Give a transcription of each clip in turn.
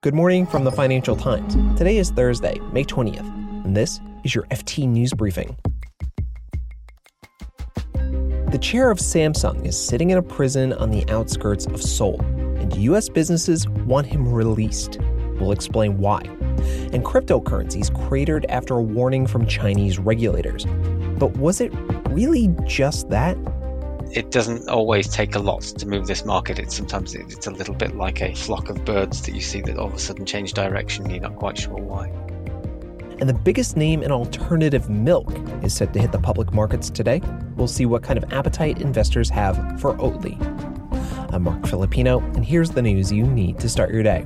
Good morning from the Financial Times. Today is Thursday, May 20th, and this is your FT News Briefing. The chair of Samsung is sitting in a prison on the outskirts of Seoul, and U.S. businesses want him released. We'll explain why. And cryptocurrencies cratered after a warning from Chinese regulators. But was it really just that? It doesn't always take a lot to move this market. It's sometimes it's a little bit like a flock of birds that you see that all of a sudden change direction. You're not quite sure why. And the biggest name in alternative milk is set to hit the public markets today. We'll see what kind of appetite investors have for Oatly. I'm Marc Filippino, and here's the news you need to start your day.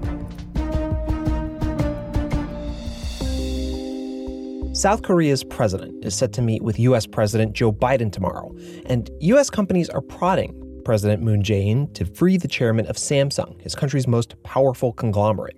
South Korea's president is set to meet with U.S. President Joe Biden tomorrow, and U.S. companies are prodding President Moon Jae-in to free the chairman of Samsung, his country's most powerful conglomerate.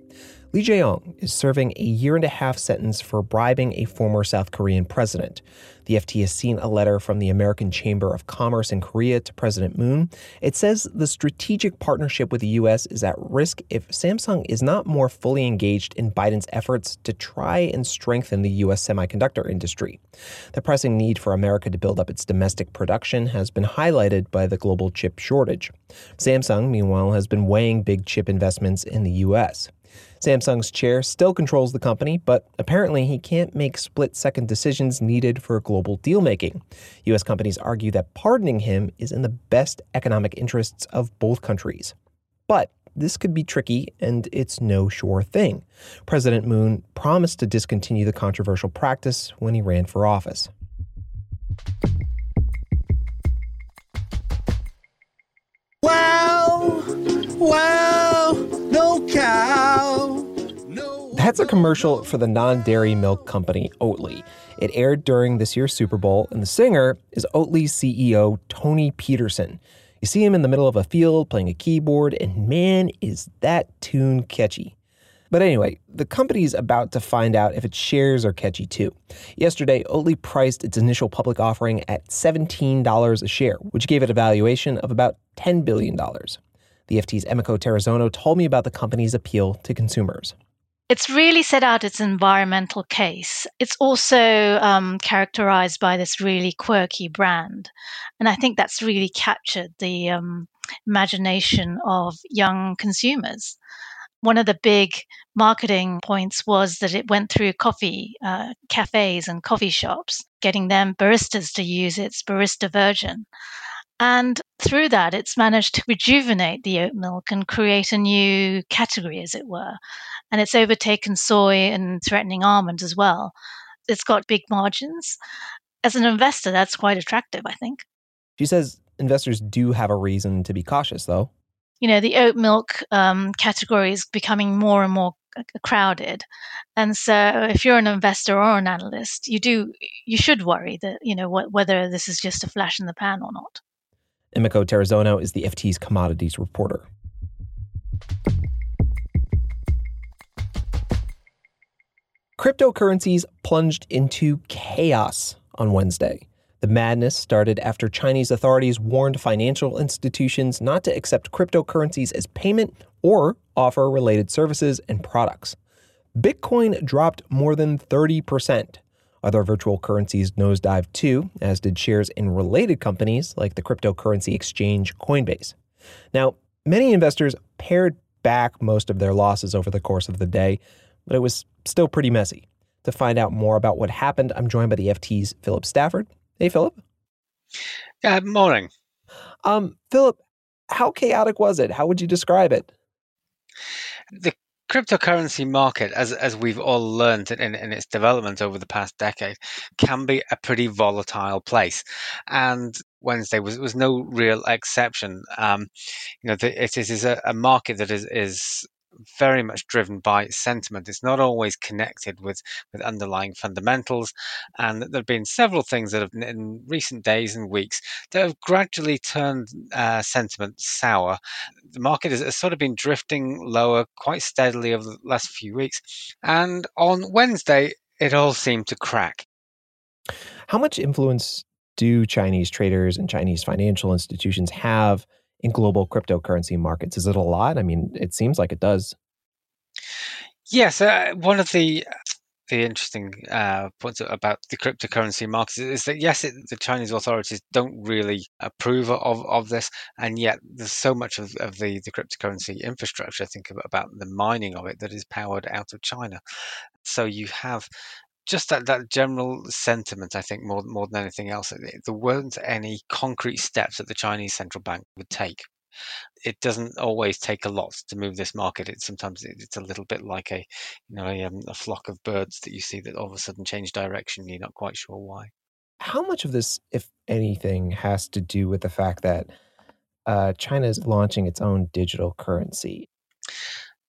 Lee Jae-yong is serving a year and a half sentence for bribing a former South Korean president. The FT has seen a letter from the American Chamber of Commerce in Korea to President Moon. It says the strategic partnership with the U.S. is at risk if Samsung is not more fully engaged in Biden's efforts to try and strengthen the U.S. semiconductor industry. The pressing need for America to build up its domestic production has been highlighted by the global chip shortage. Samsung, meanwhile, has been weighing big chip investments in the U.S. Samsung's chair still controls the company, but apparently he can't make split second decisions needed for global deal making. U.S. companies argue that pardoning him is in the best economic interests of both countries. But this could be tricky, and it's no sure thing. President Moon promised to discontinue the controversial practice when he ran for office. That's a commercial for the non dairy milk company Oatly. It aired during this year's Super Bowl, and the singer is Oatly's CEO, Toni Petersson. You see him in the middle of a field playing a keyboard, and man, is that tune catchy. But anyway, the company's about to find out if its shares are catchy too. Yesterday, Oatly priced its initial public offering at $17 a share, which gave it a valuation of about $10 billion. The FT's Emiko Terazono told me about the company's appeal to consumers. It's really set out its environmental case. It's also um, characterized by this really quirky brand. And I think that's really captured the um, imagination of young consumers. One of the big marketing points was that it went through coffee uh, cafes and coffee shops, getting them baristas to use its barista version. And through that, it's managed to rejuvenate the oat milk and create a new category, as it were. And it's overtaken soy and threatening almonds as well. It's got big margins. As an investor, that's quite attractive, I think. She says investors do have a reason to be cautious, though. You know, the oat milk um, category is becoming more and more crowded and so if you're an investor or an analyst you do you should worry that you know wh- whether this is just a flash in the pan or not Emiko Terazono is the FT's commodities reporter. Cryptocurrencies plunged into chaos on Wednesday. The madness started after Chinese authorities warned financial institutions not to accept cryptocurrencies as payment or offer related services and products. Bitcoin dropped more than 30%, other virtual currencies nosedived too, as did shares in related companies like the cryptocurrency exchange Coinbase. Now, many investors pared back most of their losses over the course of the day, but it was still pretty messy. To find out more about what happened, I'm joined by the FT's Philip Stafford. Hey, Philip. Good morning. Um, Philip, how chaotic was it? How would you describe it? The cryptocurrency market, as as we've all learned in, in its development over the past decade, can be a pretty volatile place, and Wednesday was was no real exception. Um, you know, the, it is a, a market that is is very much driven by sentiment. It's not always connected with, with underlying fundamentals. And there have been several things that have, in recent days and weeks, that have gradually turned uh, sentiment sour. The market has, has sort of been drifting lower quite steadily over the last few weeks. And on Wednesday, it all seemed to crack. How much influence do Chinese traders and Chinese financial institutions have in global cryptocurrency markets? Is it a lot? I mean, it seems like it does. Yes, uh, one of the the interesting uh, points about the cryptocurrency markets is that yes, it, the Chinese authorities don't really approve of, of this, and yet there's so much of, of the, the cryptocurrency infrastructure. I think about the mining of it that is powered out of China. So you have just that, that general sentiment, I think, more more than anything else, there weren't any concrete steps that the Chinese central bank would take it doesn't always take a lot to move this market. It sometimes it's a little bit like a you know a, um, a flock of birds that you see that all of a sudden change direction. and You're not quite sure why. How much of this, if anything, has to do with the fact that uh, China is launching its own digital currency?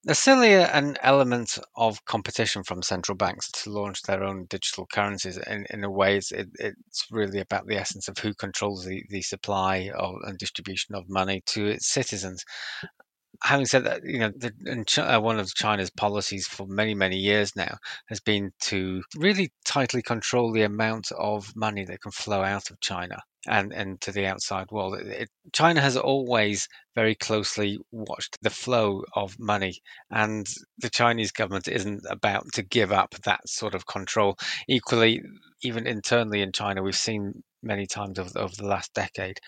There's certainly an element of competition from central banks to launch their own digital currencies. In, in a way, it's, it, it's really about the essence of who controls the, the supply of, and distribution of money to its citizens having said that, you know, the, uh, one of China's policies for many, many years now has been to really tightly control the amount of money that can flow out of China and, and to the outside world. It, China has always very closely watched the flow of money, and the Chinese government isn't about to give up that sort of control. Equally, even internally in China, we've seen many times over, over the last decade,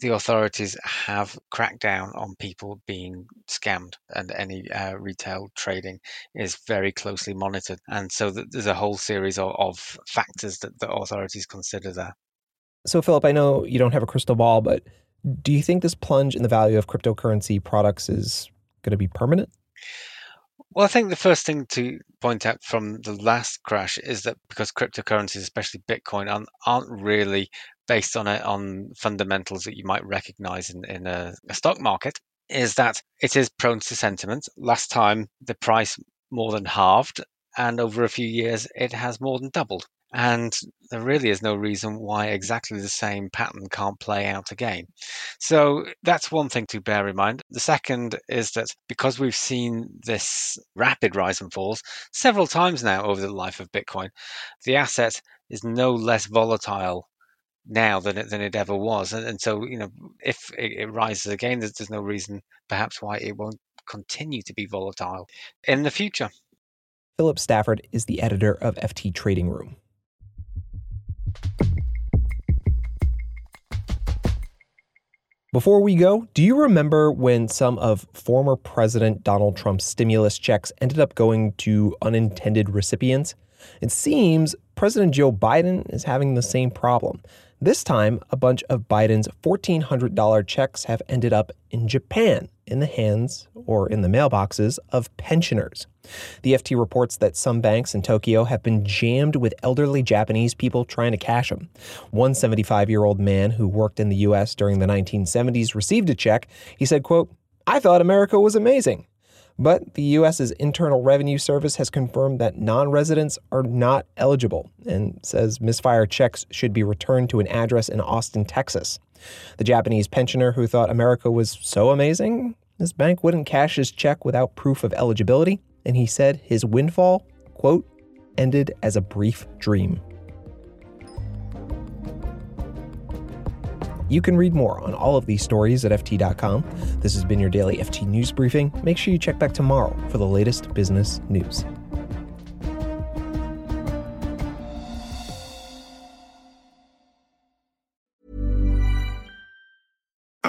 the authorities have cracked down on people being scammed, and any uh, retail trading is very closely monitored. And so there's a whole series of, of factors that the authorities consider there. So, Philip, I know you don't have a crystal ball, but do you think this plunge in the value of cryptocurrency products is going to be permanent? Well, I think the first thing to point out from the last crash is that because cryptocurrencies, especially Bitcoin, aren't, aren't really based on a, on fundamentals that you might recognize in, in a, a stock market, is that it is prone to sentiment. Last time, the price more than halved, and over a few years, it has more than doubled. And there really is no reason why exactly the same pattern can't play out again. So that's one thing to bear in mind. The second is that because we've seen this rapid rise and falls several times now over the life of Bitcoin, the asset is no less volatile now than it, than it ever was. And, and so, you know, if it, it rises again, there's, there's no reason perhaps why it won't continue to be volatile in the future. Philip Stafford is the editor of FT Trading Room. Before we go, do you remember when some of former President Donald Trump's stimulus checks ended up going to unintended recipients? It seems President Joe Biden is having the same problem. This time, a bunch of Biden's $1,400 checks have ended up in Japan in the hands or in the mailboxes of pensioners. The FT reports that some banks in Tokyo have been jammed with elderly Japanese people trying to cash them. One 75 year old man who worked in the U.S. during the 1970s received a check. He said, quote, I thought America was amazing. But the U.S.'s Internal Revenue Service has confirmed that non residents are not eligible and says misfire checks should be returned to an address in Austin, Texas. The Japanese pensioner who thought America was so amazing, his bank wouldn't cash his check without proof of eligibility, and he said his windfall, quote, ended as a brief dream. You can read more on all of these stories at FT.com. This has been your daily FT News Briefing. Make sure you check back tomorrow for the latest business news.